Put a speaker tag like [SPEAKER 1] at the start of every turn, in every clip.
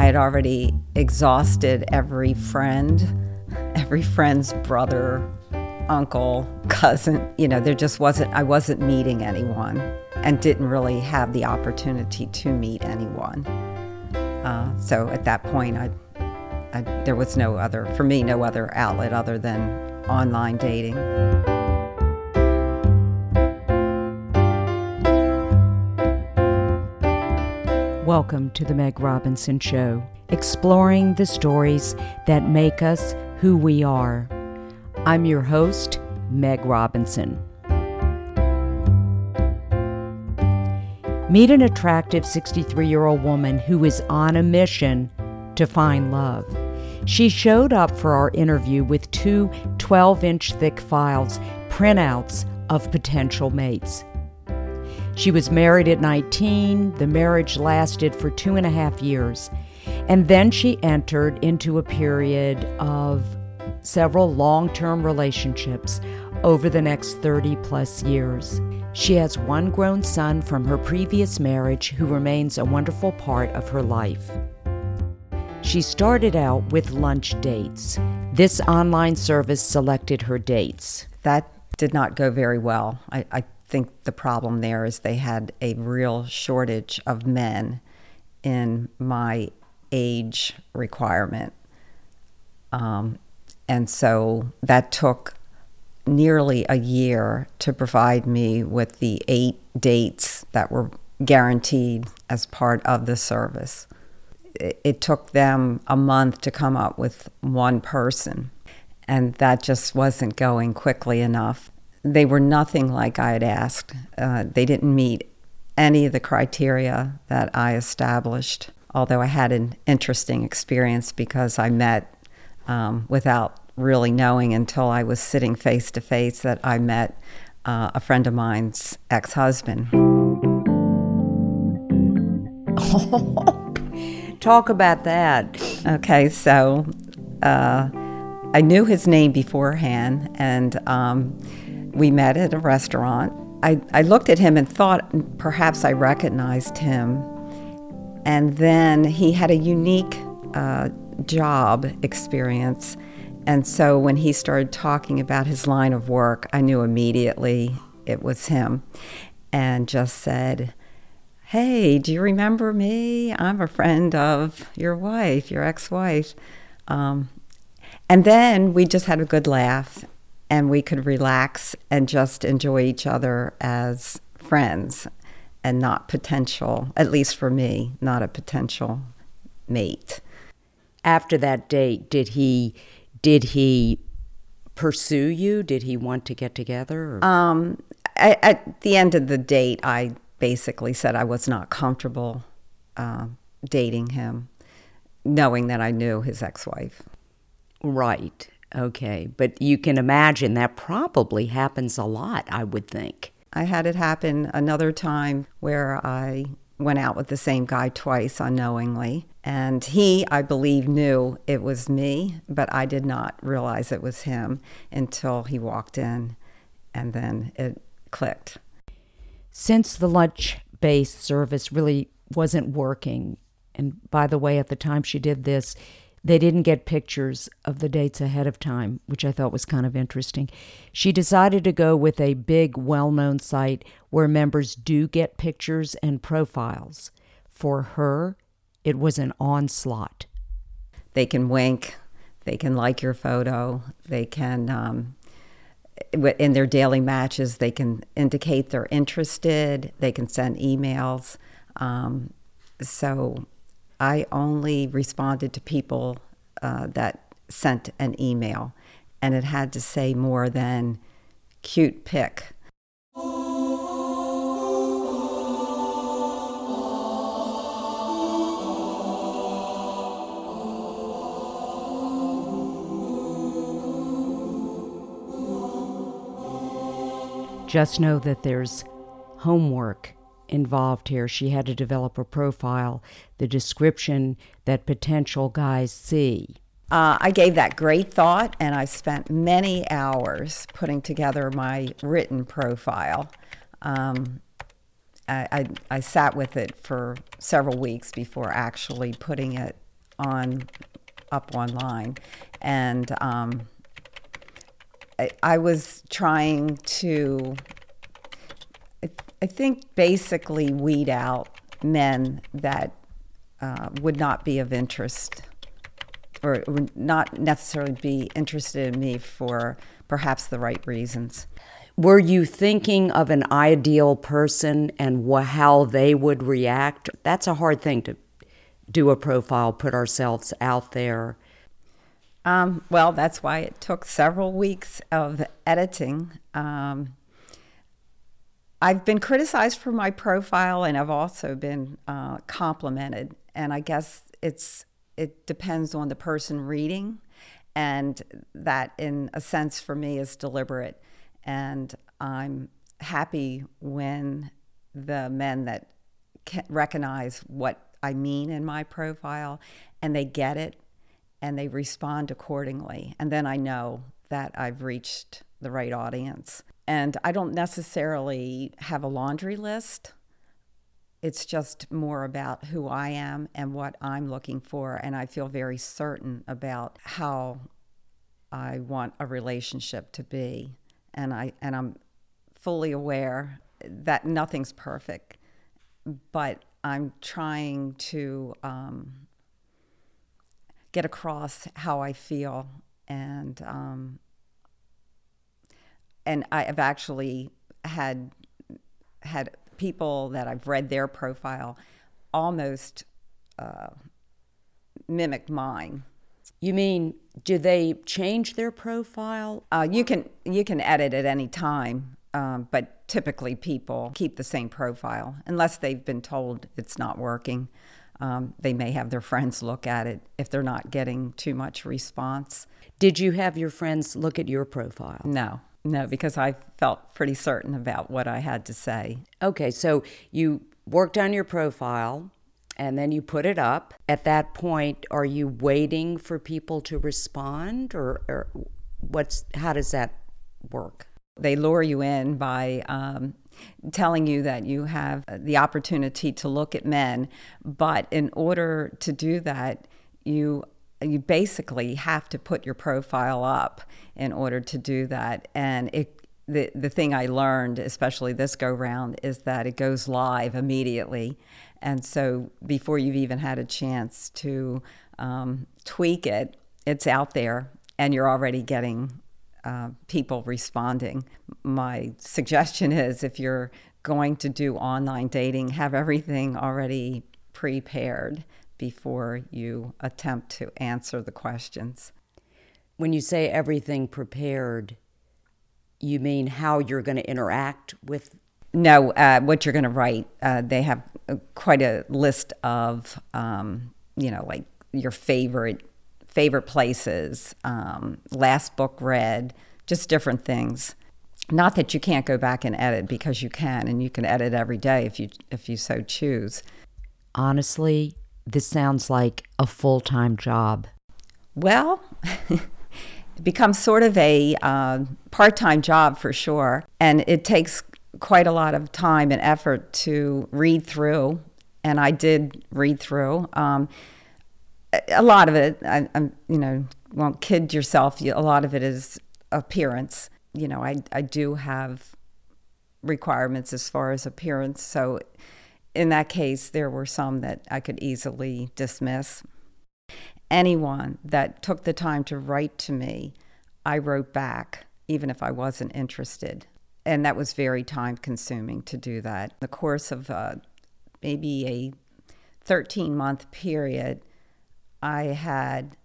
[SPEAKER 1] I had already exhausted every friend, every friend's brother, uncle, cousin. You know, there just wasn't, I wasn't meeting anyone and didn't really have the opportunity to meet anyone. Uh, so at that point, I, I, there was no other, for me, no other outlet other than online dating.
[SPEAKER 2] Welcome to the Meg Robinson Show, exploring the stories that make us who we are. I'm your host, Meg Robinson. Meet an attractive 63 year old woman who is on a mission to find love. She showed up for our interview with two 12 inch thick files, printouts of potential mates. She was married at 19. The marriage lasted for two and a half years. And then she entered into a period of several long term relationships over the next 30 plus years. She has one grown son from her previous marriage who remains a wonderful part of her life. She started out with lunch dates. This online service selected her dates.
[SPEAKER 1] That did not go very well. I, I think the problem there is they had a real shortage of men in my age requirement. Um, and so that took nearly a year to provide me with the eight dates that were guaranteed as part of the service. It, it took them a month to come up with one person, and that just wasn't going quickly enough. They were nothing like I had asked. Uh, they didn't meet any of the criteria that I established, although I had an interesting experience because I met um, without really knowing until I was sitting face to face that I met uh, a friend of mine's ex husband.
[SPEAKER 2] Talk about that.
[SPEAKER 1] Okay, so uh, I knew his name beforehand, and um, we met at a restaurant. I, I looked at him and thought perhaps I recognized him. And then he had a unique uh, job experience. And so when he started talking about his line of work, I knew immediately it was him and just said, Hey, do you remember me? I'm a friend of your wife, your ex wife. Um, and then we just had a good laugh and we could relax and just enjoy each other as friends and not potential, at least for me, not a potential mate.
[SPEAKER 2] After that date, did he did he pursue you? Did he want to get together?
[SPEAKER 1] Um, I, at the end of the date, I basically said I was not comfortable uh, dating him, knowing that I knew his ex-wife.
[SPEAKER 2] Right. Okay, but you can imagine that probably happens a lot, I would think.
[SPEAKER 1] I had it happen another time where I went out with the same guy twice unknowingly. And he, I believe, knew it was me, but I did not realize it was him until he walked in and then it clicked.
[SPEAKER 2] Since the lunch based service really wasn't working, and by the way, at the time she did this, they didn't get pictures of the dates ahead of time, which I thought was kind of interesting. She decided to go with a big, well known site where members do get pictures and profiles. For her, it was an onslaught.
[SPEAKER 1] They can wink, they can like your photo, they can, um, in their daily matches, they can indicate they're interested, they can send emails. Um, so I only responded to people uh, that sent an email, and it had to say more than cute pic.
[SPEAKER 2] Just know that there's homework involved here. She had to develop a profile, the description that potential guys see.
[SPEAKER 1] Uh, I gave that great thought, and I spent many hours putting together my written profile. Um, I, I, I, sat with it for several weeks before actually putting it on up online, and um, I, I was trying to, I, think, basically weed out men that uh, would not be of interest or would not necessarily be interested in me for perhaps the right reasons.
[SPEAKER 2] Were you thinking of an ideal person and wh- how they would react? That's a hard thing to do a profile, put ourselves out there.
[SPEAKER 1] Um, well, that's why it took several weeks of editing. Um, I've been criticized for my profile, and I've also been uh, complimented. And I guess it's it depends on the person reading, and that, in a sense, for me, is deliberate. And I'm happy when the men that recognize what I mean in my profile and they get it and they respond accordingly. And then I know that I've reached the right audience. And I don't necessarily have a laundry list. It's just more about who I am and what I'm looking for. And I feel very certain about how I want a relationship to be. And, I, and I'm fully aware that nothing's perfect, but I'm trying to um, get across how I feel and um, and I have actually had had people that I've read their profile almost uh, mimic mine.
[SPEAKER 2] You mean do they change their profile?
[SPEAKER 1] Uh, you can you can edit at any time, um, but typically people keep the same profile unless they've been told it's not working. Um, they may have their friends look at it if they're not getting too much response.
[SPEAKER 2] Did you have your friends look at your profile?
[SPEAKER 1] No, no, because I felt pretty certain about what I had to say.
[SPEAKER 2] Okay, so you worked on your profile and then you put it up. At that point, are you waiting for people to respond or, or what's how does that work?
[SPEAKER 1] They lure you in by um, telling you that you have the opportunity to look at men, but in order to do that, you you basically have to put your profile up in order to do that. And it, the the thing I learned, especially this go round, is that it goes live immediately, and so before you've even had a chance to um, tweak it, it's out there, and you're already getting uh, people responding. My suggestion is if you're going to do online dating, have everything already prepared before you attempt to answer the questions.
[SPEAKER 2] When you say everything prepared, you mean how you're going to interact with?
[SPEAKER 1] No, uh, what you're going to write. Uh, they have uh, quite a list of, um, you know, like your favorite favorite places, um, last book read, just different things. Not that you can't go back and edit because you can, and you can edit every day if you if you so choose.
[SPEAKER 2] Honestly, this sounds like a full time job.
[SPEAKER 1] Well, it becomes sort of a uh, part time job for sure, and it takes quite a lot of time and effort to read through. And I did read through. Um, a lot of it, I, am you know, won't kid yourself. A lot of it is appearance. You know, I I do have requirements as far as appearance. So in that case, there were some that I could easily dismiss. Anyone that took the time to write to me, I wrote back, even if I wasn't interested. And that was very time consuming to do that. In the course of uh, maybe a 13 month period, I had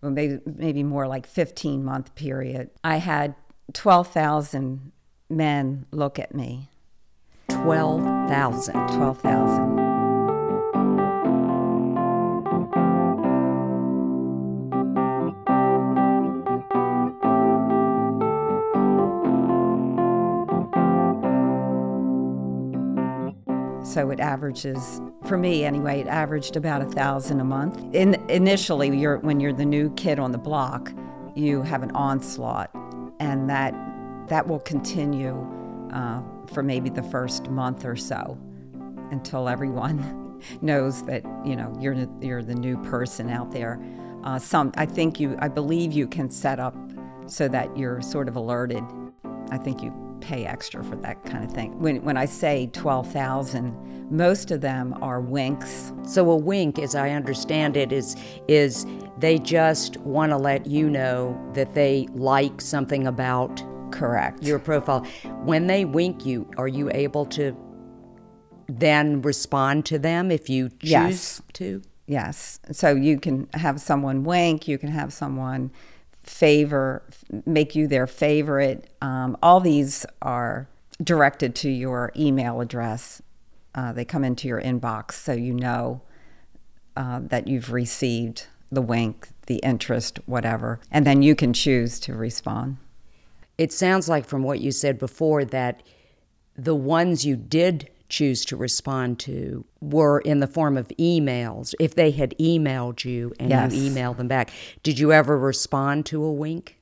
[SPEAKER 1] well, maybe maybe more like 15 month period. I had 12,000 men look at me.
[SPEAKER 2] 12,000.
[SPEAKER 1] 12,000. so it averages for me anyway it averaged about a thousand a month in initially you're when you're the new kid on the block you have an onslaught and that that will continue uh, for maybe the first month or so until everyone knows that you know you're you're the new person out there. Uh, some I think you I believe you can set up so that you're sort of alerted. I think you pay extra for that kind of thing. When when I say twelve thousand, most of them are winks.
[SPEAKER 2] So a wink, as I understand it, is is they just want to let you know that they like something about
[SPEAKER 1] correct
[SPEAKER 2] your profile. When they wink you, are you able to then respond to them if you choose
[SPEAKER 1] yes.
[SPEAKER 2] to?
[SPEAKER 1] Yes. So you can have someone wink, you can have someone favor, make you their favorite. Um, all these are directed to your email address. Uh, they come into your inbox so you know uh, that you've received the wink, the interest, whatever. And then you can choose to respond.
[SPEAKER 2] It sounds like from what you said before that the ones you did choose to respond to were in the form of emails. If they had emailed you and
[SPEAKER 1] yes.
[SPEAKER 2] you emailed them back, did you ever respond to a wink?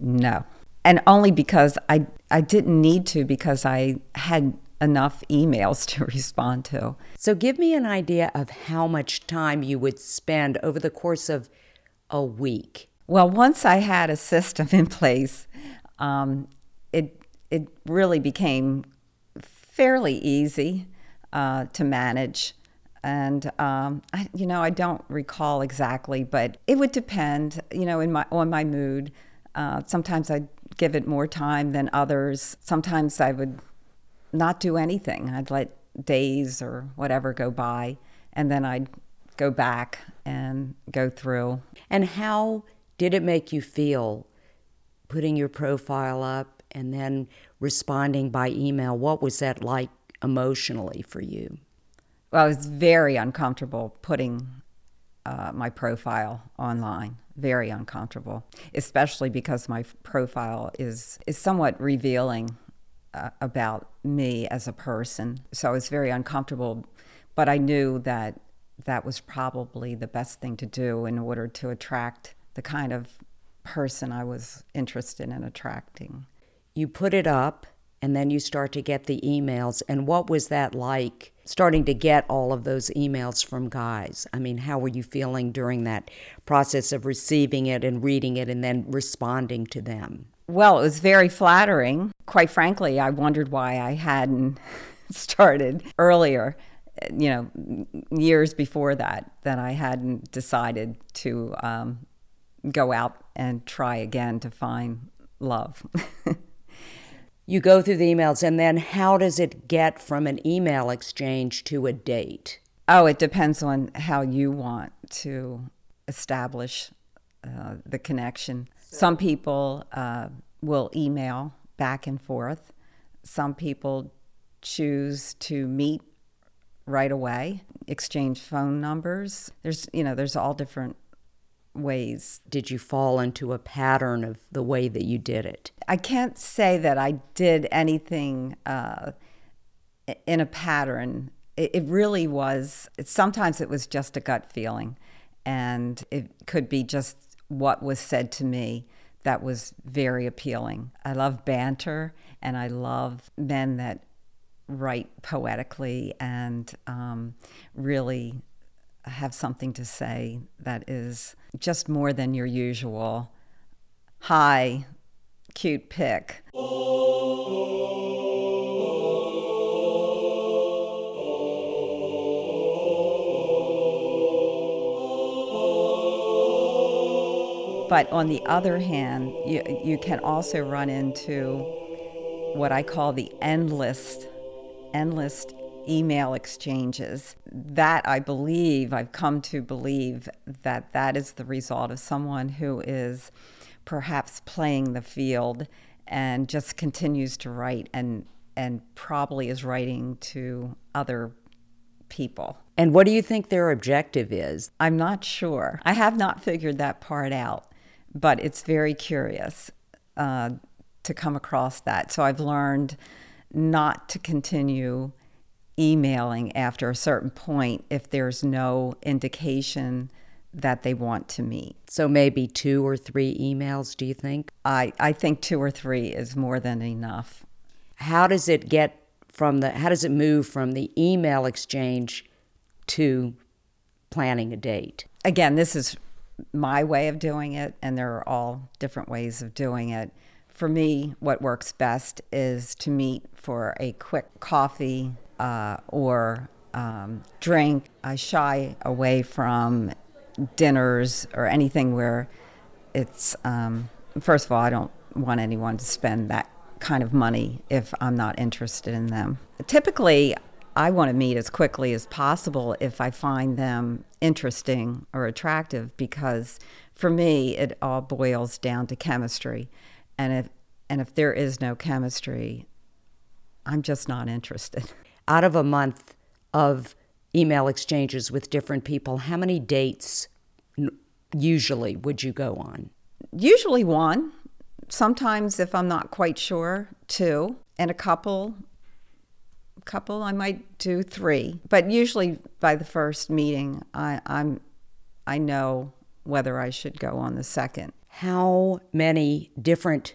[SPEAKER 1] No. And only because I I didn't need to because I had enough emails to respond to.
[SPEAKER 2] So give me an idea of how much time you would spend over the course of a week.
[SPEAKER 1] Well, once I had a system in place, um, it it really became fairly easy uh, to manage. And um, I, you know, I don't recall exactly, but it would depend, you know, in my on my mood. Uh, sometimes I'd give it more time than others. Sometimes I would not do anything. I'd let days or whatever go by, and then I'd go back and go through.
[SPEAKER 2] And how did it make you feel putting your profile up and then responding by email. What was that like emotionally for you?
[SPEAKER 1] Well, I was very uncomfortable putting uh, my profile online. Very uncomfortable, especially because my profile is is somewhat revealing uh, about me as a person. So I was very uncomfortable, but I knew that that was probably the best thing to do in order to attract the kind of person I was interested in attracting
[SPEAKER 2] you put it up and then you start to get the emails. And what was that like starting to get all of those emails from guys? I mean, how were you feeling during that process of receiving it and reading it and then responding to them?
[SPEAKER 1] Well, it was very flattering. Quite frankly, I wondered why I hadn't started earlier, you know, years before that, that I hadn't decided to um, go out and try again to find love.
[SPEAKER 2] you go through the emails, and then how does it get from an email exchange to a date?
[SPEAKER 1] Oh, it depends on how you want to establish uh, the connection. Some people uh, will email back and forth. Some people choose to meet right away, exchange phone numbers. There's, you know, there's all different ways.
[SPEAKER 2] Did you fall into a pattern of the way that you did it?
[SPEAKER 1] I can't say that I did anything uh, in a pattern. It, it really was, sometimes it was just a gut feeling, and it could be just what was said to me that was very appealing. I love banter, and I love men that write poetically and um, really have something to say that is just more than your usual hi, cute pic. But on the other hand, you, you can also run into what I call the endless, endless email exchanges. That I believe, I've come to believe that that is the result of someone who is perhaps playing the field and just continues to write and and probably is writing to other people.
[SPEAKER 2] And what do you think their objective is?
[SPEAKER 1] I'm not sure. I have not figured that part out, but it's very curious uh, to come across that. So I've learned not to continue emailing after a certain point if there's no indication that they want to meet.
[SPEAKER 2] So maybe two or three emails, do you think?
[SPEAKER 1] I, I think two or three is more than enough.
[SPEAKER 2] How does it get from the how does it move from the email exchange to planning a date?
[SPEAKER 1] Again, this is my way of doing it, and there are all different ways of doing it. For me, what works best is to meet for a quick coffee uh, or um, drink. I shy away from dinners or anything where it's, um, first of all, I don't want anyone to spend that kind of money if I'm not interested in them. Typically, I want to meet as quickly as possible if I find them interesting or attractive because for me it all boils down to chemistry. And if and if there is no chemistry, I'm just not interested.
[SPEAKER 2] Out of a month of email exchanges with different people, how many dates usually would you go on?
[SPEAKER 1] Usually one. Sometimes if I'm not quite sure, two. And a couple couple, I might do three. But usually by the first meeting, I, I'm I know whether I should go on the second.
[SPEAKER 2] How many different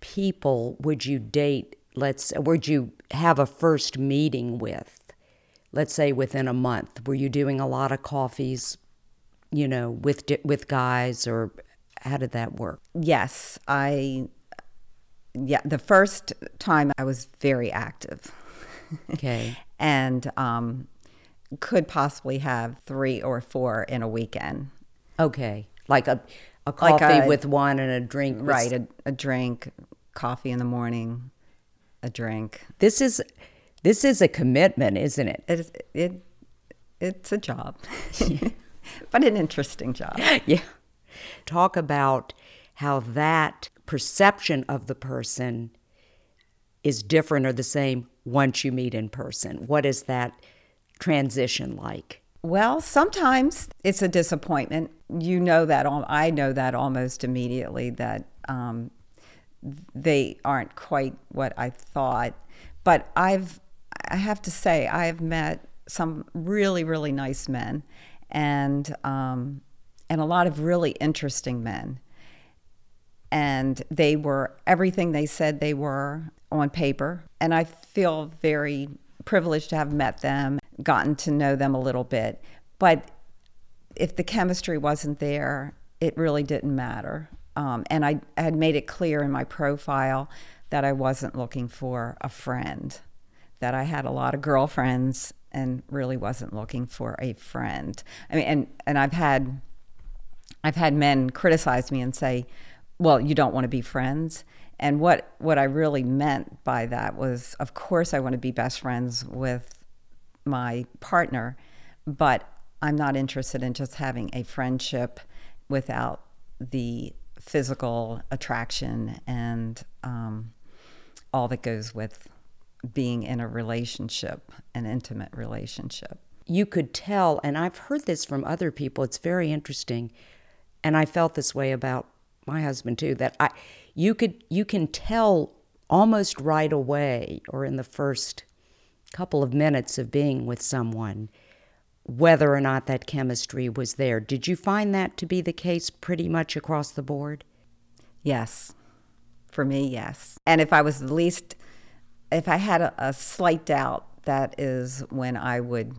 [SPEAKER 2] people would you date? Let's would you have a first meeting with? Let's say within a month. Were you doing a lot of coffees, you know, with with guys, or how did that work?
[SPEAKER 1] Yes, I. Yeah, the first time I was very active.
[SPEAKER 2] Okay.
[SPEAKER 1] and um, could possibly have three or four in a weekend.
[SPEAKER 2] Okay. Like a, a coffee like a, with one and a drink.
[SPEAKER 1] Right. A, a drink, coffee in the morning, a drink.
[SPEAKER 2] This is this is a commitment, isn't it?
[SPEAKER 1] It is, it it's a job, but an interesting job.
[SPEAKER 2] Yeah. Talk about how that perception of the person is different or the same once you meet in person? What is that transition like?
[SPEAKER 1] Well, sometimes it's a disappointment. You know that. I know that almost immediately that um, they aren't quite what I thought. But I've, I have to say, I have met some really, really nice men, and um, and a lot of really interesting men. And they were everything they said they were on paper. And I feel very privileged to have met them, gotten to know them a little bit. But if the chemistry wasn't there, it really didn't matter. Um, and I had made it clear in my profile that I wasn't looking for a friend, that I had a lot of girlfriends and really wasn't looking for a friend. I mean, and, and I've had I've had men criticize me and say, "Well, you don't want to be friends." And what what I really meant by that was, of course, I want to be best friends with my partner, but I'm not interested in just having a friendship without the physical attraction and um, all that goes with being in a relationship, an intimate relationship.
[SPEAKER 2] You could tell, and I've heard this from other people, it's very interesting. And I felt this way about my husband too, that I you could you can tell almost right away or in the first couple of minutes of being with someone whether or not that chemistry was there. Did you find that to be the case pretty much across the board?
[SPEAKER 1] Yes. For me, yes. And if I was the least, if I had a, a slight doubt, that is when I would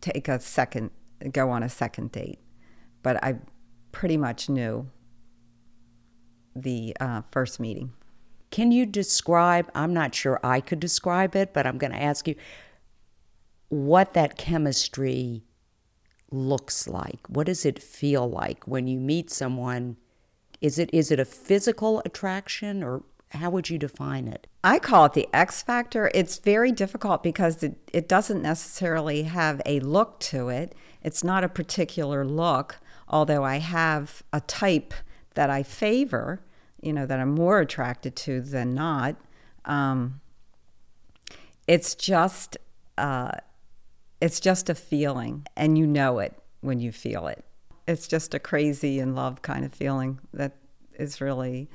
[SPEAKER 1] take a second, go on a second date. But I pretty much knew the uh, first meeting.
[SPEAKER 2] Can you describe? I'm not sure I could describe it, but I'm going to ask you what that chemistry looks like. What does it feel like when you meet someone? Is it is it a physical attraction or how would you define it?
[SPEAKER 1] I call it the X factor. It's very difficult because it, it doesn't necessarily have a look to it. It's not a particular look, although I have a type that I favor, you know, that I'm more attracted to than not. Um, it's just, uh, it's just a feeling, and you know it when you feel it. It's just a crazy in love kind of feeling that is really,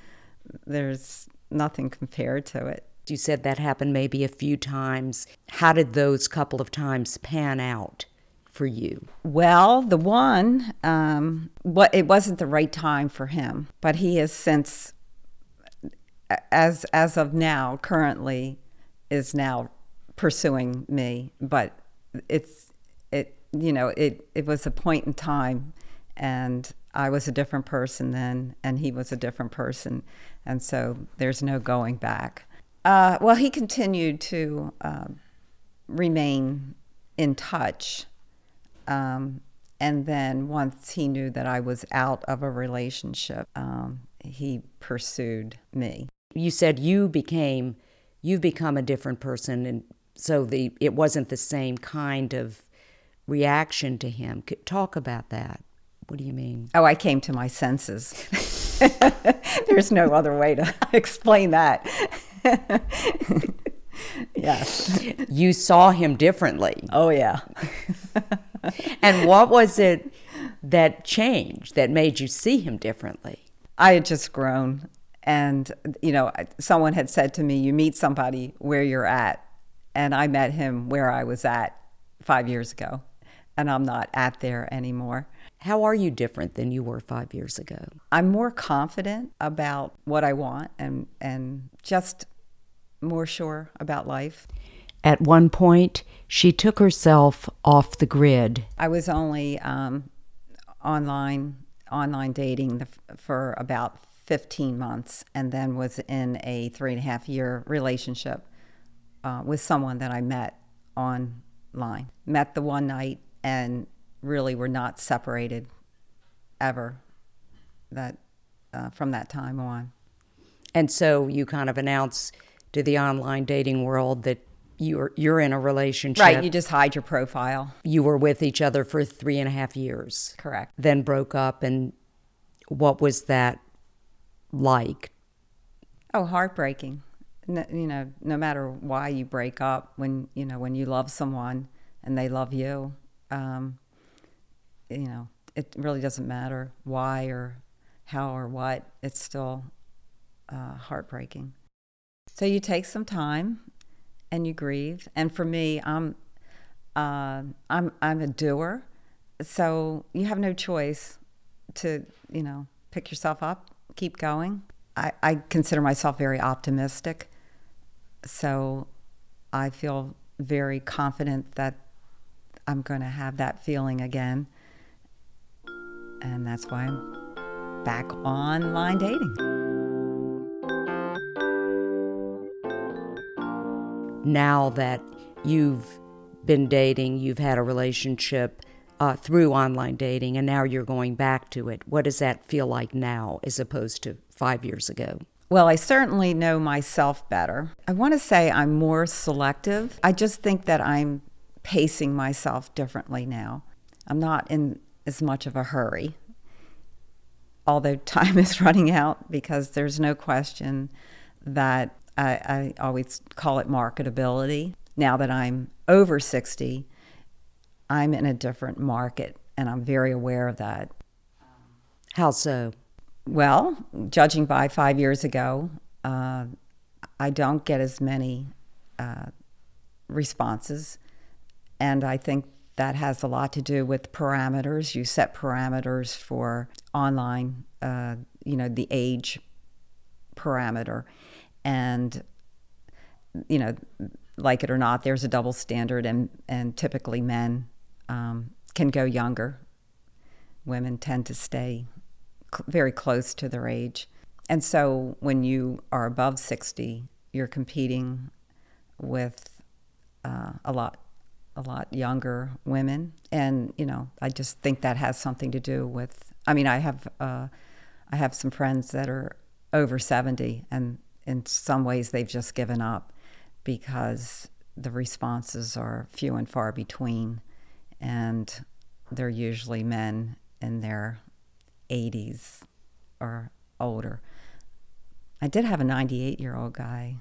[SPEAKER 1] there's nothing compared to it.
[SPEAKER 2] You said that happened maybe a few times. How did those couple of times pan out? for you?
[SPEAKER 1] Well, the one, um, what it wasn't the right time for him, but he has since, as as of now, currently, is now pursuing me. But it's it you know, it, it was a point in time, and I was a different person then, and he was a different person. And so there's no going back. Uh, well, he continued to uh, remain in touch. Um, and then once he knew that I was out of a relationship, um, he pursued me.
[SPEAKER 2] You said you became, you've become a different person, and so the it wasn't the same kind of reaction to him. Talk about that. What do you mean?
[SPEAKER 1] Oh, I came to my senses. There's no other way to explain that. yes.
[SPEAKER 2] You saw him differently.
[SPEAKER 1] Oh, yeah.
[SPEAKER 2] and what was it that changed that made you see him differently?
[SPEAKER 1] I had just grown. And, you know, someone had said to me, You meet somebody where you're at. And I met him where I was at five years ago. And I'm not at there anymore.
[SPEAKER 2] How are you different than you were five years ago?
[SPEAKER 1] I'm more confident about what I want and, and just more sure about life.
[SPEAKER 2] At one point, she took herself off the grid.
[SPEAKER 1] I was only um, online online dating for about 15 months, and then was in a three and a half year relationship uh, with someone that I met online. Met the one night and really were not separated ever that uh, from that time on.
[SPEAKER 2] And so you kind of announce to the online dating world that you're you're in a relationship.
[SPEAKER 1] Right. You just hide your profile.
[SPEAKER 2] You were with each other for three and a half years.
[SPEAKER 1] Correct.
[SPEAKER 2] Then broke up, and what was that like?
[SPEAKER 1] Oh, heartbreaking. No, you know, no matter why you break up, when you know when you love someone and they love you, um, you know, it really doesn't matter why or how or what. It's still uh, heartbreaking. So you take some time and you grieve. And for me, I'm uh, I'm I'm a doer, so you have no choice to you know pick yourself up, keep going. I, I consider myself very optimistic, so I feel very confident that I'm going to have that feeling again. And that's why I'm back online dating.
[SPEAKER 2] Now that you've been dating, you've had a relationship uh, through online dating, and now you're going back to it, what does that feel like now as opposed to five years ago?
[SPEAKER 1] Well, I certainly know myself better. I want to say I'm more selective. I just think that I'm pacing myself differently now. I'm not in as much of a hurry, although time is running out because there's no question that I, I always call it marketability. Now that I'm over 60, I'm in a different market and I'm very aware of that.
[SPEAKER 2] How so?
[SPEAKER 1] Well, judging by five years ago, uh, I don't get as many uh, responses and I think that has a lot to do with parameters. You set parameters for online, uh, you know, the age parameter. And, you know, like it or not, there's a double standard, and, and typically men um, can go younger. Women tend to stay very close to their age. And so when you are above 60, you're competing with uh, a lot a lot younger women, and you know, I just think that has something to do with. I mean, I have uh, I have some friends that are over seventy, and in some ways they've just given up because the responses are few and far between, and they're usually men in their 80s or older. I did have a 98 year old guy.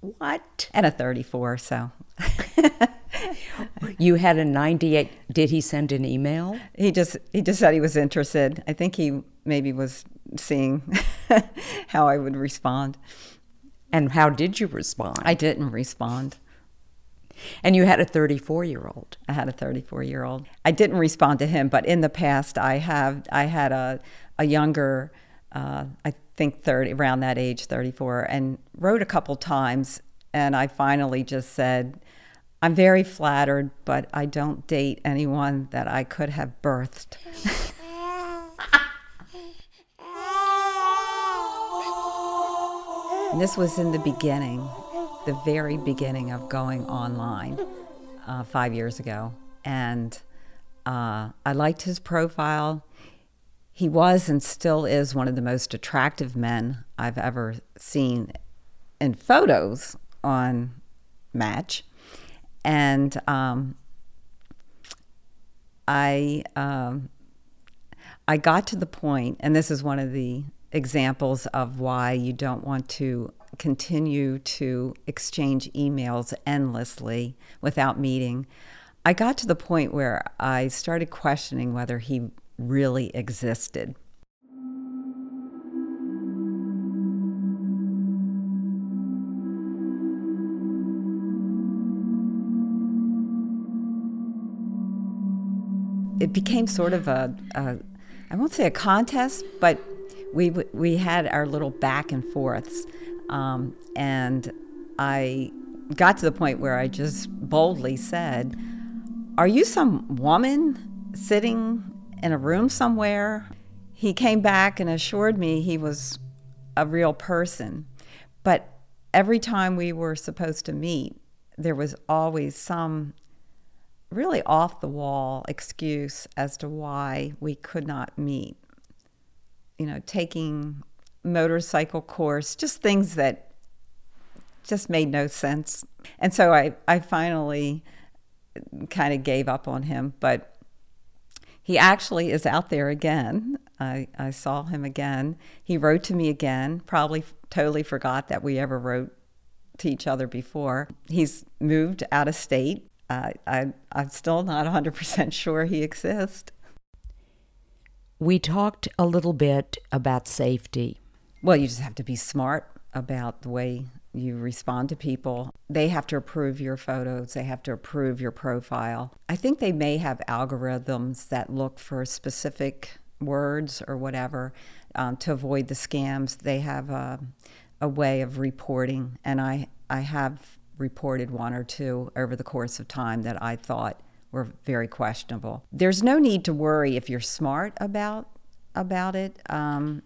[SPEAKER 2] What?
[SPEAKER 1] And a 34, so.
[SPEAKER 2] you had a 98 did he send an email
[SPEAKER 1] he just he just said he was interested i think he maybe was seeing how i would respond
[SPEAKER 2] and how did you respond
[SPEAKER 1] i didn't respond
[SPEAKER 2] and you had a 34 year old
[SPEAKER 1] i had a 34 year old i didn't respond to him but in the past i have i had a a younger uh, i think 30 around that age 34 and wrote a couple times and i finally just said I'm very flattered, but I don't date anyone that I could have birthed. and this was in the beginning, the very beginning of going online uh, five years ago. And uh, I liked his profile. He was and still is one of the most attractive men I've ever seen in photos on Match. And um, I, um, I got to the point, and this is one of the examples of why you don't want to continue to exchange emails endlessly without meeting. I got to the point where I started questioning whether he really existed. It became sort of a, a I won't say a contest, but we we had our little back and forths, um, and I got to the point where I just boldly said, are you some woman sitting in a room somewhere? He came back and assured me he was a real person. But every time we were supposed to meet, there was always some really off the wall excuse as to why we could not meet. You know, taking motorcycle course, just things that just made no sense. And so I, I finally kind of gave up on him, but he actually is out there again. I, I saw him again. He wrote to me again, probably totally forgot that we ever wrote to each other before. He's moved out of state. Uh, I, I'm still not 100% sure he exists.
[SPEAKER 2] We talked a little bit about safety.
[SPEAKER 1] Well, you just have to be smart about the way you respond to people. They have to approve your photos, they have to approve your profile. I think they may have algorithms that look for specific words or whatever um, to avoid the scams. They have a, a way of reporting, and I, I have reported one or two over the course of time that I thought were very questionable. There's no need to worry if you're smart about about it. Um,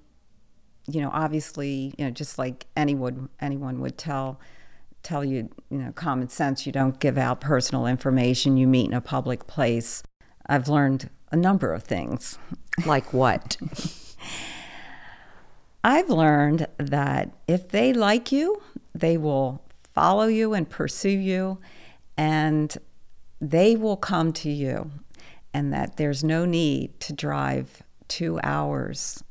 [SPEAKER 1] you know, obviously, you know, just like anyone anyone would tell tell you, you know, common sense, you don't give out personal information, you meet in a public place. I've learned a number of things.
[SPEAKER 2] Like what?
[SPEAKER 1] I've learned that if they like you, they will follow you and pursue you, and they will come to you, and that there's no need to drive two hours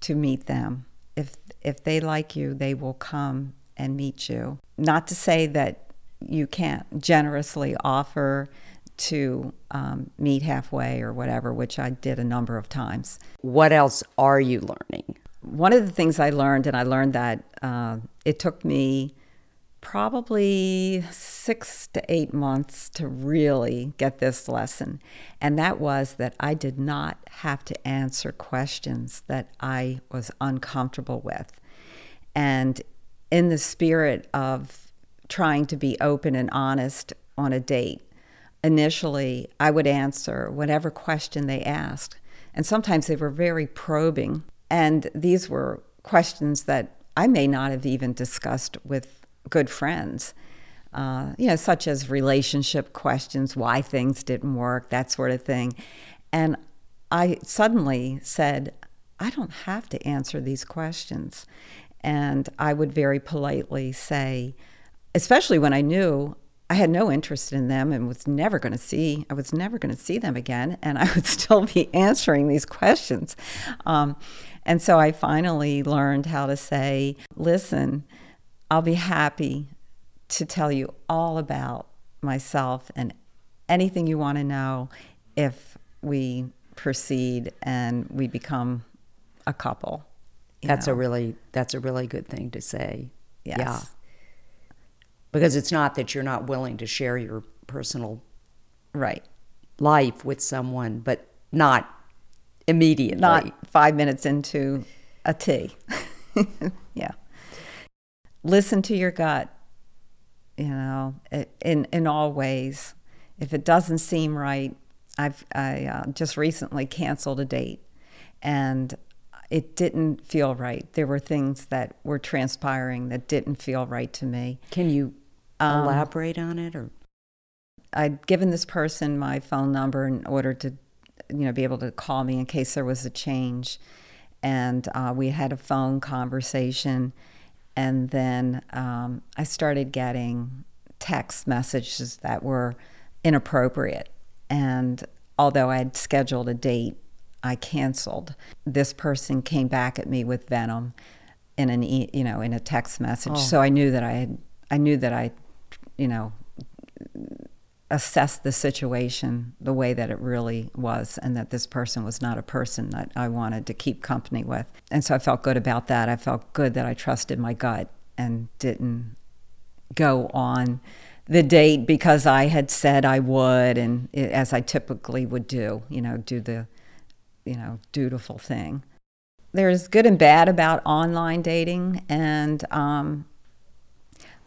[SPEAKER 1] to meet them. If if they like you, they will come and meet you. Not to say that you can't generously offer to um, meet halfway or whatever, which I did a number of times.
[SPEAKER 2] What else are you learning?
[SPEAKER 1] One of the things I learned, and I learned that uh, it took me probably six to eight months to really get this lesson. And that was that I did not have to answer questions that I was uncomfortable with. And in the spirit of trying to be open and honest on a date, initially I would answer whatever question they asked. And sometimes they were very probing. And these were questions that I may not have even discussed with good friends. Uh, you know, such as relationship questions, why things didn't work, that sort of thing. And I suddenly said, I don't have to answer these questions. And I would very politely say, especially when I knew I had no interest in them and was never going to see, I was never going to see them again, and I would still be answering these questions. Um, and so I finally learned how to say, listen, I'll be happy to tell you all about myself and anything you want to know if we proceed and we become a couple.
[SPEAKER 2] That's
[SPEAKER 1] know.
[SPEAKER 2] a really that's a really good thing to say.
[SPEAKER 1] Yes.
[SPEAKER 2] Yeah. Because it's not that you're not willing to share your personal
[SPEAKER 1] right
[SPEAKER 2] life with someone, but not immediately.
[SPEAKER 1] Not five minutes into a tea. yeah listen to your gut. you know, in in all ways. If it doesn't seem right, I've I uh, just recently canceled a date, and it didn't feel right. There were things that were transpiring that didn't feel right to me.
[SPEAKER 2] Can you um, elaborate on it, or?
[SPEAKER 1] I'd given this person my phone number in order to, you know, be able to call me in case there was a change, and uh, we had a phone conversation, and then um, I started getting text messages that were inappropriate, and although I had scheduled a date, I canceled. This person came back at me with venom in an e- you know in a text message. Oh. So I knew that I had I knew that I you know assessed the situation the way that it really was and that this person was not a person that I wanted to keep company with. And so I felt good about that. I felt good that I trusted my gut and didn't go on the date because I had said I would, and it, as I typically would do, you know, do the, you know, dutiful thing. There's good and bad about online dating, and um,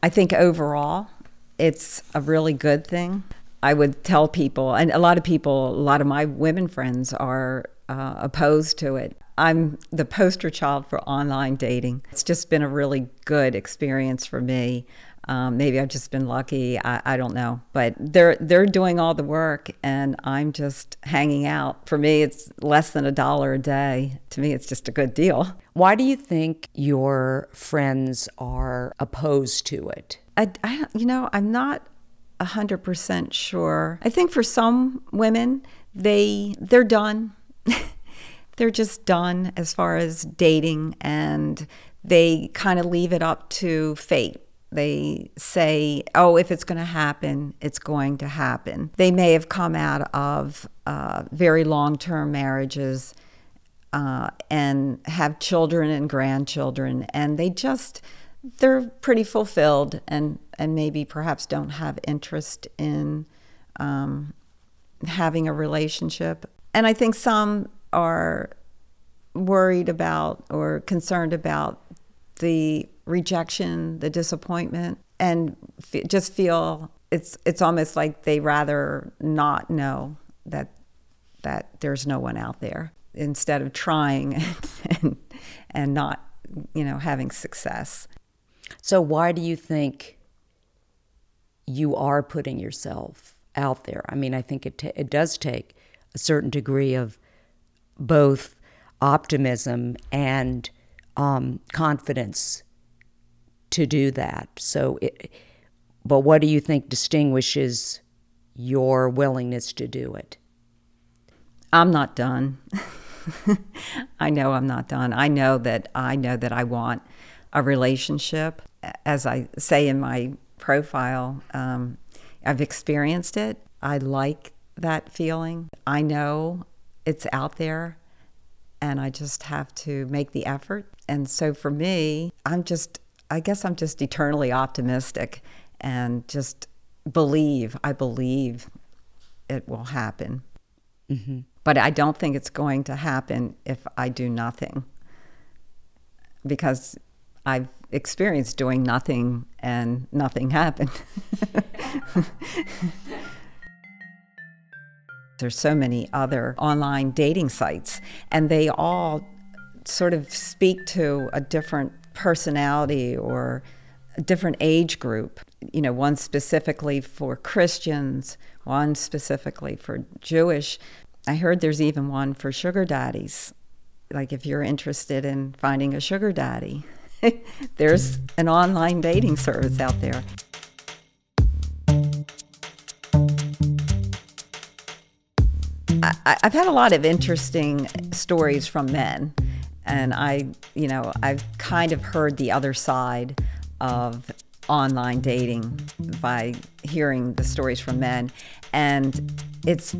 [SPEAKER 1] I think overall, it's a really good thing. I would tell people, and a lot of people, a lot of my women friends are uh, opposed to it. I'm the poster child for online dating. It's just been a really good experience for me. Um, maybe I've just been lucky. I, I, don't know, but they're they're doing all the work, and I'm just hanging out. For me, it's less than a dollar a day. To me, it's just a good deal.
[SPEAKER 2] Why do you think your friends are opposed to it?
[SPEAKER 1] I, I you know, I'm not hundred percent sure. I think for some women, they they're done. they're just done as far as dating, and they kind of leave it up to fate they say, oh, if it's going to happen, it's going to happen. They may have come out of uh, very long term marriages uh, and have children and grandchildren, and they just, they're pretty fulfilled and, and maybe perhaps don't have interest in um, having a relationship. And I think some are worried about or concerned about the rejection, the disappointment, and f- just feel it's it's almost like they rather not know that that there's no one out there instead of trying and, and not you know having success.
[SPEAKER 2] So why do you think you are putting yourself out there? I mean, I think it t- it does take a certain degree of both optimism and um, confidence to do that. So, it, but what do you think distinguishes your willingness to do it?
[SPEAKER 1] I'm not done. I know I'm not done. I know that I know that I want a relationship. As I say in my profile, um, I've experienced it. I like that feeling. I know it's out there, and I just have to make the effort. And so for me, I'm just I guess I'm just eternally optimistic and just believe. I believe it will happen. Mm-hmm. But I don't think it's going to happen if I do nothing because I've experienced doing nothing and nothing happened. There's so many other online dating sites, and they all sort of speak to a different personality or a different age group. You know, one specifically for Christians, one specifically for Jewish. I heard there's even one for sugar daddies. Like if you're interested in finding a sugar daddy, there's an online dating service out there. I, have had a lot of interesting stories from men and I, you know, I've kind of heard the other side of online dating by hearing the stories from men, and it's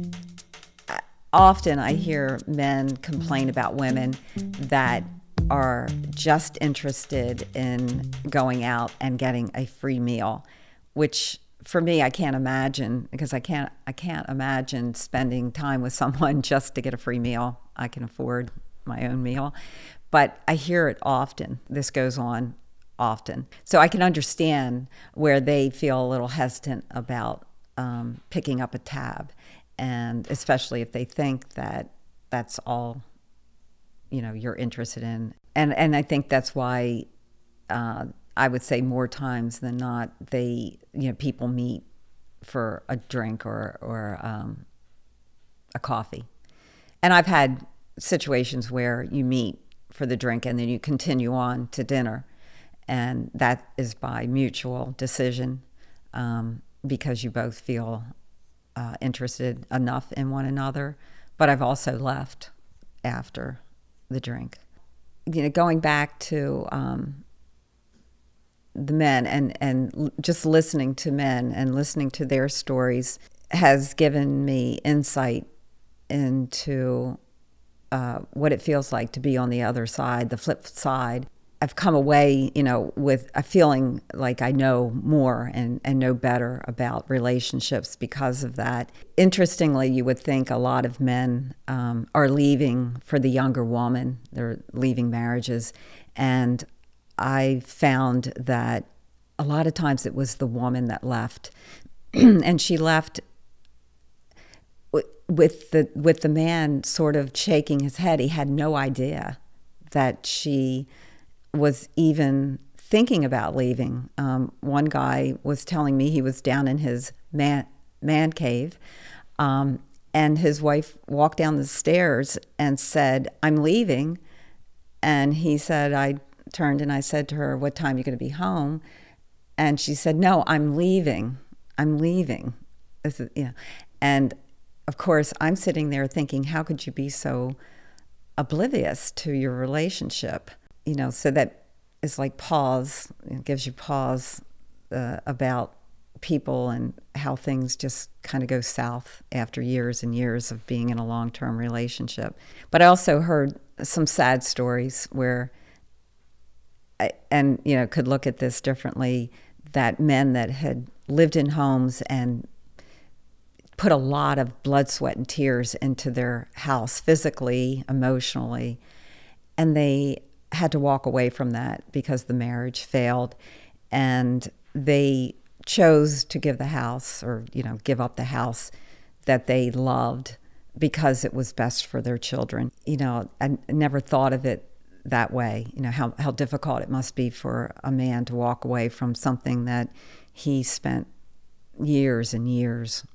[SPEAKER 1] often I hear men complain about women that are just interested in going out and getting a free meal, which for me I can't imagine because I can't I can't imagine spending time with someone just to get a free meal. I can afford my own meal. But I hear it often. This goes on often. So I can understand where they feel a little hesitant about um, picking up a tab, and especially if they think that that's all you know you're interested in. And and I think that's why uh, I would say more times than not they you know people meet for a drink or or um, a coffee. And I've had situations where you meet for the drink and then you continue on to dinner. And that is by mutual decision um, because you both feel uh, interested enough in one another. But I've also left after the drink. You know, going back to um, the men and, and just listening to men and listening to their stories has given me insight into uh, what it feels like to be on the other side, the flip side. I've come away, you know, with a feeling like I know more and, and know better about relationships because of that. Interestingly, you would think a lot of men um, are leaving for the younger woman, they're leaving marriages. And I found that a lot of times it was the woman that left. and she left with the with the man sort of shaking his head, he had no idea that she was even thinking about leaving. Um, one guy was telling me he was down in his man man cave, um, and his wife walked down the stairs and said, "I'm leaving," and he said, "I." turned and I said to her, "What time are you going to be home?" And she said, "No, I'm leaving. I'm leaving." Is, know, and of course, I'm sitting there thinking, how could you be so oblivious to your relationship? You know, so that is like pause, it gives you pause uh, about people and how things just kind of go south after years and years of being in a long term relationship. But I also heard some sad stories where, I, and, you know, could look at this differently that men that had lived in homes and put a lot of blood, sweat, and tears into their house, physically, emotionally, and they had to walk away from that because the marriage failed, and they chose to give the house or you know give up the house that they loved because it was best for their children. You know, I never thought of it that way. You know how how difficult it must be for a man to walk away from something that he spent years and years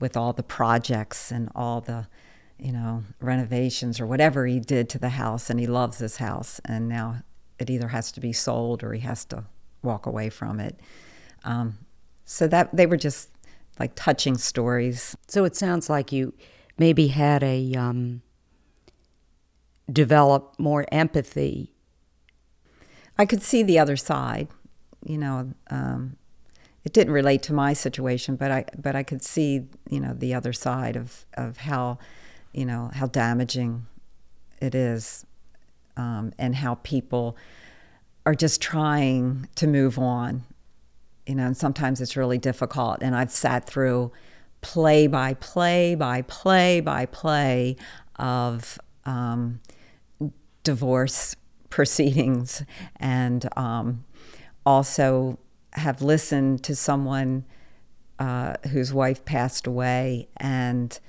[SPEAKER 1] with all the projects and all the you know renovations or whatever he did to the house and he loves this house and now it either has to be sold or he has to walk away from it. Um, so that they were just like touching stories.
[SPEAKER 2] So it sounds like you maybe had a um, develop more empathy.
[SPEAKER 1] I could see the other side you know um, it didn't relate to my situation, but I but I could see you know the other side of of how you know how damaging it is, um, and how people are just trying to move on, you know, and sometimes it's really difficult. And I've sat through play by play by play by play of um, divorce proceedings and um, also have listened to someone uh, whose wife passed away, and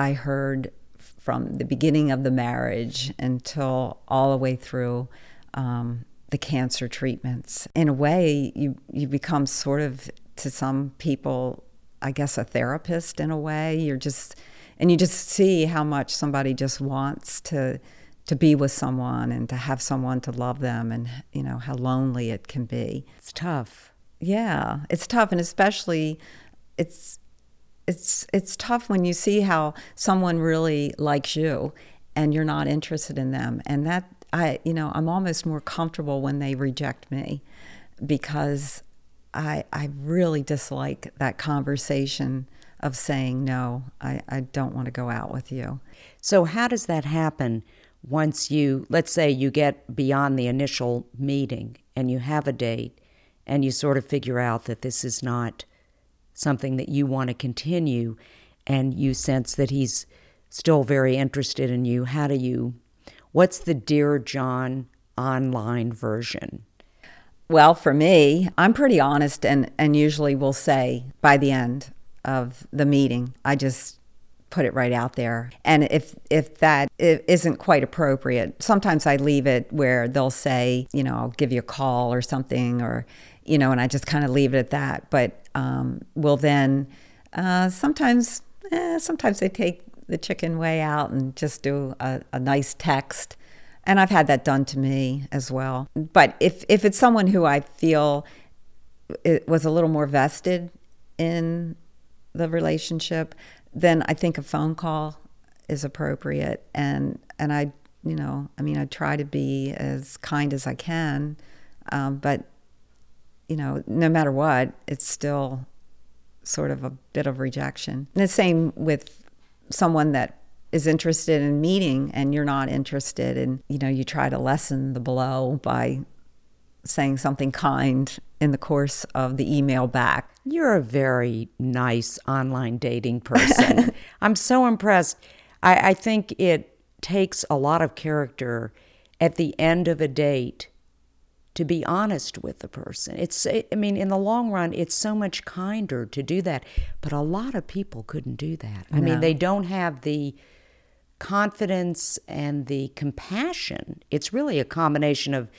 [SPEAKER 1] I heard from the beginning of the marriage until all the way through um, the cancer treatments. In a way, you you become sort of to some people, I guess, a therapist. In a way, you're just and you just see how much somebody just wants to to be with someone and to have someone to love them and you know how lonely it can be
[SPEAKER 2] it's tough
[SPEAKER 1] yeah it's tough and especially it's it's it's tough when you see how someone really likes you and you're not interested in them. And that i you know i'm almost more comfortable when they reject me because i i really dislike that conversation of saying no i, I don't want to go out with you.
[SPEAKER 2] So how does that happen once you, let's say you get beyond the initial meeting and you have a date and you sort of figure out that this is not something that you want to continue and you sense that he's still very interested in you, how do you, what's the Dear John online version?
[SPEAKER 1] Well, for me, I'm pretty honest and, and usually will say by the end of the meeting, I just put it right out there. And if if that isn't quite appropriate, sometimes I leave it where they'll say, you know, I'll give you a call or something, or you know, and I just kind of leave it at that. But um, will then uh, sometimes eh, sometimes they take the chicken way out and just do a, a nice text and I've had that done to me as well. But if if it's someone who I feel it was a little more vested in the relationship, then I think a phone call is appropriate. And and I, you know, I mean, I try to be as kind as I can, um, but you know, no matter what, it's still sort of a bit of rejection. And the same with someone that is interested in meeting and you're not interested and you know you try to lessen the blow by saying something kind in the course of the email back.
[SPEAKER 2] You're a very nice online dating person. I'm so impressed. I, I think it takes a lot of character at the end of a date to be honest with the person. It's I mean in the long run it's so much kinder to do that, but a lot of people couldn't do that. I no. mean they don't have the confidence and the compassion. It's really a combination of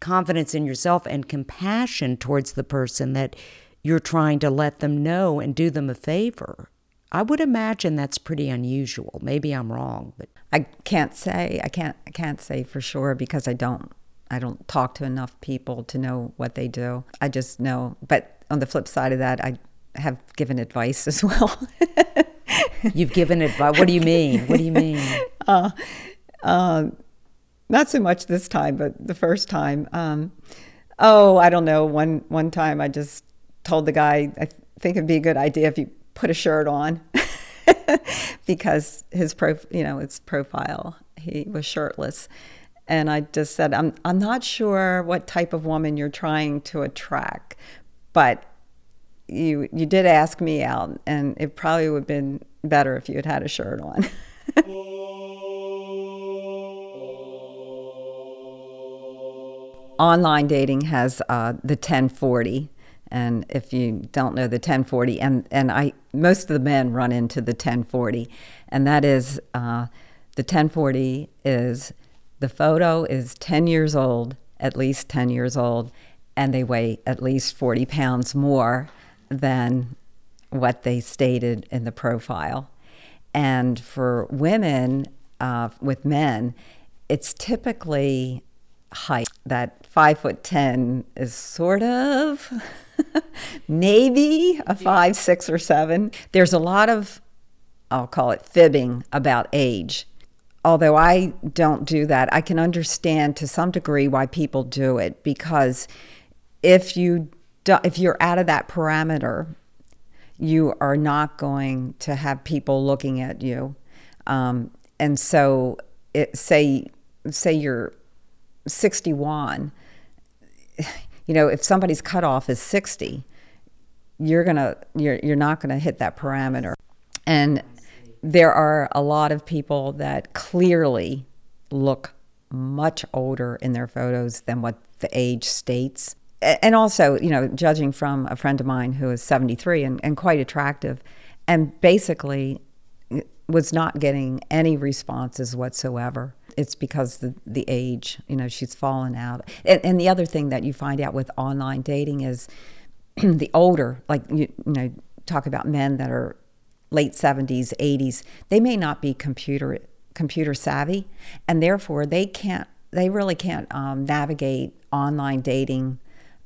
[SPEAKER 2] confidence in yourself and compassion towards the person that you're trying to let them know and do them a favor. I would imagine that's pretty unusual. Maybe I'm wrong, but
[SPEAKER 1] I can't say. I can't I can't say for sure because I don't I don't talk to enough people to know what they do. I just know. But on the flip side of that, I have given advice as well.
[SPEAKER 2] You've given advice. What do you mean? What do you mean? Uh,
[SPEAKER 1] uh, not so much this time, but the first time. Um, oh, I don't know. One one time, I just told the guy, I think it'd be a good idea if you put a shirt on, because his pro, you know, his profile, he was shirtless, and I just said, I'm I'm not sure what type of woman you're trying to attract, but you you did ask me out, and it probably would have been better if you had had a shirt on. Online dating has uh, the 1040, and if you don't know the 1040, and and I most of the men run into the 1040, and that is uh, the 1040 is the photo is 10 years old, at least 10 years old, and they weigh at least 40 pounds more than what they stated in the profile. And for women, uh, with men, it's typically height. That five foot ten is sort of maybe a five, six, or seven. There's a lot of, I'll call it fibbing about age. Although I don't do that, I can understand to some degree why people do it because if you do, if you're out of that parameter you are not going to have people looking at you. Um, and so, it, say say you're 61, you know, if somebody's cutoff is 60, you're gonna you're you're not gonna hit that parameter. And there are a lot of people that clearly look much older in their photos than what the age states and also, you know, judging from a friend of mine who is 73 and, and quite attractive, and basically was not getting any responses whatsoever. It's because the the age, you know, she's fallen out. And, and the other thing that you find out with online dating is the older, like you, you know, talk about men that are late 70s, 80s, they may not be computer computer savvy, and therefore they can't, they really can't um, navigate online dating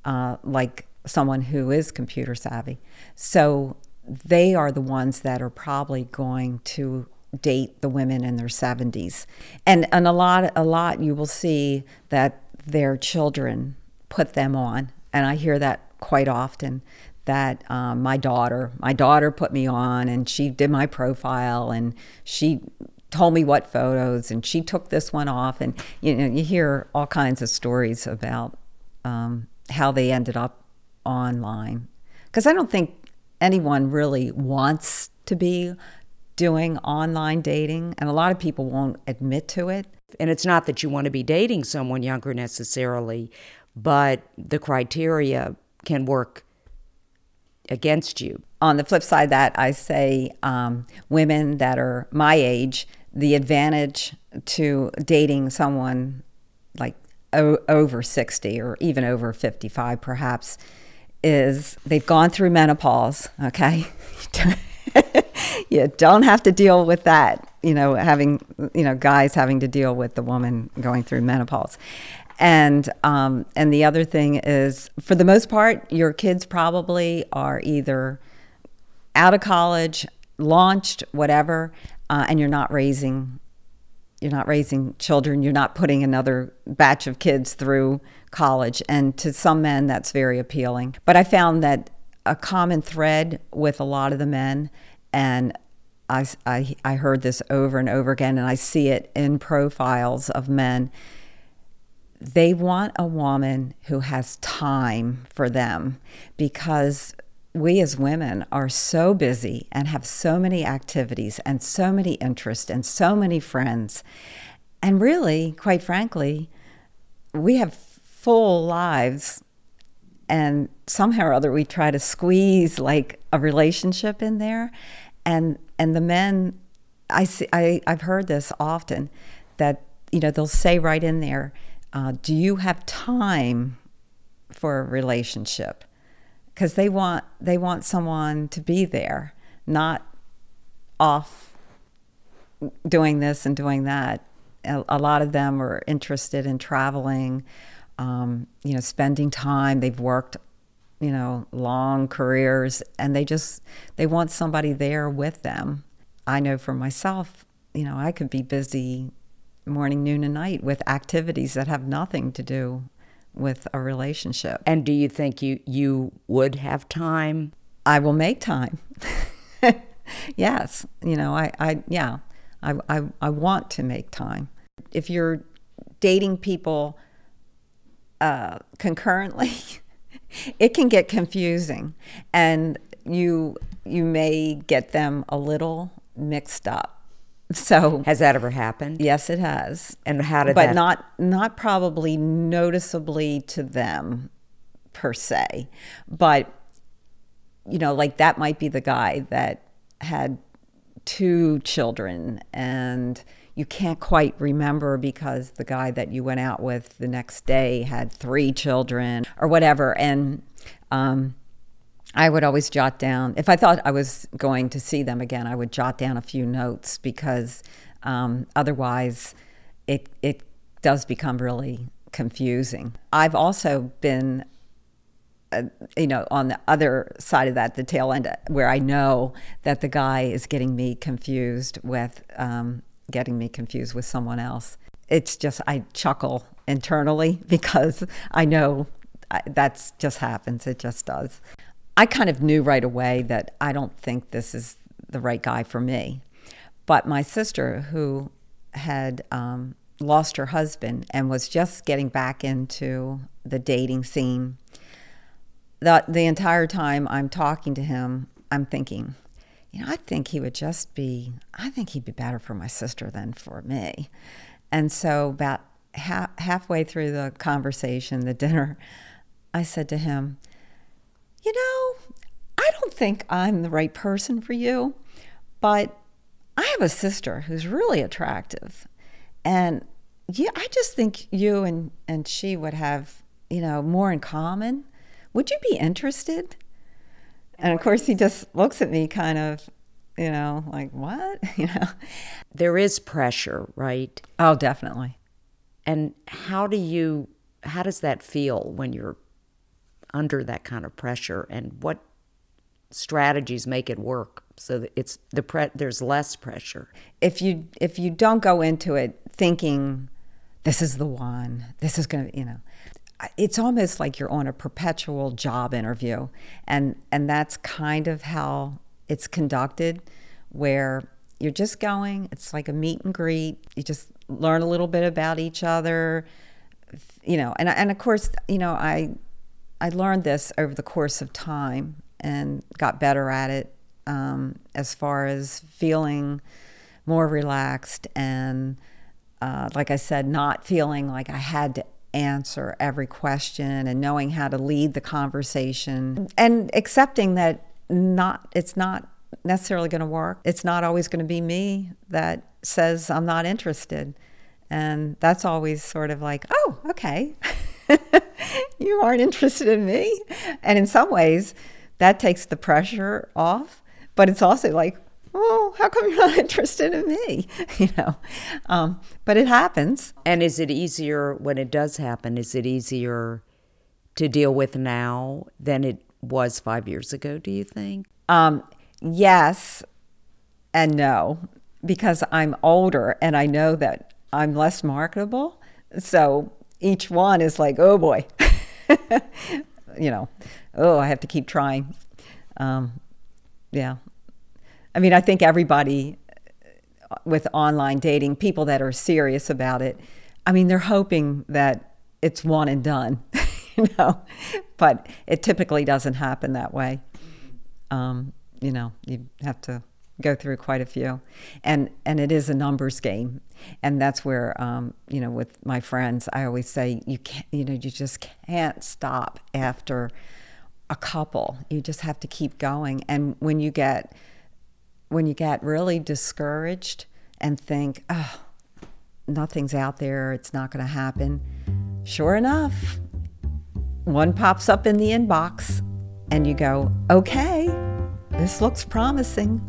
[SPEAKER 1] uh, like someone who is computer savvy. So they are the ones that are probably going to date the women in their 70s. And and a lot a lot you will see that their children put them on. And I hear that quite often that um, my daughter my daughter put me on and she did my profile and she told me what photos and she took this one off and you know you hear all kinds of stories about um, how they ended up online. Because I don't think anyone really wants to be doing online dating, and a lot of people won't admit to it.
[SPEAKER 2] And it's not that you want to be dating someone younger necessarily, but the criteria can work against you.
[SPEAKER 1] On the flip side, that I say um, women that are my age, the advantage to dating someone like o- over 60 or even over 55, perhaps, is they've gone through menopause, okay? you don't have to deal with that, you know, having, you know, guys having to deal with the woman going through menopause. And um, and the other thing is, for the most part, your kids probably are either out of college, launched, whatever, uh, and you're not raising you're not raising children. You're not putting another batch of kids through college. And to some men that's very appealing. But i found that a common thread with a lot of the men and I, I, I heard this over and over again and i see it in profiles of men they want a woman who has time for them because we as women are so busy and have so many activities and so many interests and so many friends. And really, quite frankly, we have full lives and somehow or other we try to squeeze like a relationship in there and and the men I see I, I've heard this often that you know they'll say right in there uh, do you have time for a relationship? Because they want they want someone to be there, not off doing this and doing that. A, a lot of them are interested in traveling, um, you know, spending time. They've worked, you know, long careers, and they just they want somebody there with them. I know for myself, you know, I could be busy morning, noon, and night with activities that have nothing to do with a relationship.
[SPEAKER 2] And do you think you you would have time?
[SPEAKER 1] I will make time. yes, you know, I, I yeah, I, I I want to make time. If you're dating people uh, concurrently, it can get confusing, and you you may get them a little mixed up so
[SPEAKER 2] has that ever happened?
[SPEAKER 1] Yes, it has.
[SPEAKER 2] And how did
[SPEAKER 1] but
[SPEAKER 2] that?
[SPEAKER 1] not not probably noticeably to them per se, but you know, like that might be the guy that had two children and you can't quite remember because the guy that you went out with the next day had three children or whatever and um, I would always jot down, if I thought I was going to see them again, I would jot down a few notes because um, otherwise it, it does become really confusing. I've also been, uh, you know, on the other side of that, the tail end, where I know that the guy is getting me confused with, um, getting me confused with someone else. It's just, I chuckle internally because I know that's just happens. It just does. I kind of knew right away that I don't think this is the right guy for me. But my sister, who had um, lost her husband and was just getting back into the dating scene, the, the entire time I'm talking to him, I'm thinking, you know, I think he would just be, I think he'd be better for my sister than for me. And so, about ha- halfway through the conversation, the dinner, I said to him, you know, I don't think I'm the right person for you, but I have a sister who's really attractive. And yeah, I just think you and, and she would have, you know, more in common. Would you be interested? And of course, he just looks at me kind of, you know, like, what? You know?
[SPEAKER 2] There is pressure, right?
[SPEAKER 1] Oh, definitely.
[SPEAKER 2] And how do you, how does that feel when you're under that kind of pressure and what strategies make it work so that it's the pre- there's less pressure.
[SPEAKER 1] If you if you don't go into it thinking this is the one. This is going to you know it's almost like you're on a perpetual job interview. And and that's kind of how it's conducted where you're just going it's like a meet and greet. You just learn a little bit about each other you know and and of course you know I I learned this over the course of time and got better at it um, as far as feeling more relaxed and, uh, like I said, not feeling like I had to answer every question and knowing how to lead the conversation and accepting that not it's not necessarily going to work. It's not always going to be me that says I'm not interested. And that's always sort of like, oh, okay. you aren't interested in me. And in some ways, that takes the pressure off. But it's also like, oh, how come you're not interested in me? You know, um, but it happens.
[SPEAKER 2] And is it easier when it does happen? Is it easier to deal with now than it was five years ago? Do you think?
[SPEAKER 1] Um, yes, and no, because I'm older and I know that I'm less marketable. So each one is like, oh boy, you know, oh, I have to keep trying. Um, yeah, I mean, I think everybody with online dating, people that are serious about it, I mean, they're hoping that it's one and done, you know, but it typically doesn't happen that way. Um, you know, you have to go through quite a few, and and it is a numbers game, and that's where um, you know, with my friends, I always say you can't, you know, you just can't stop after a couple. You just have to keep going, and when you get when you get really discouraged and think, oh, nothing's out there, it's not going to happen, sure enough, one pops up in the inbox and you go, okay, this looks promising.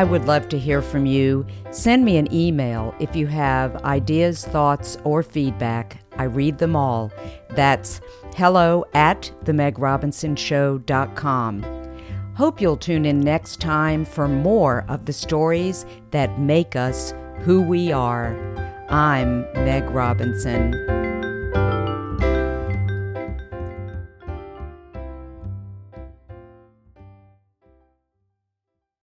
[SPEAKER 2] I would love to hear from you. Send me an email if you have ideas, thoughts, or feedback. I read them all. That's hello at themegrobinsonshow.com. Hope you'll tune in next time for more of the stories that make us who we are. I'm Meg Robinson.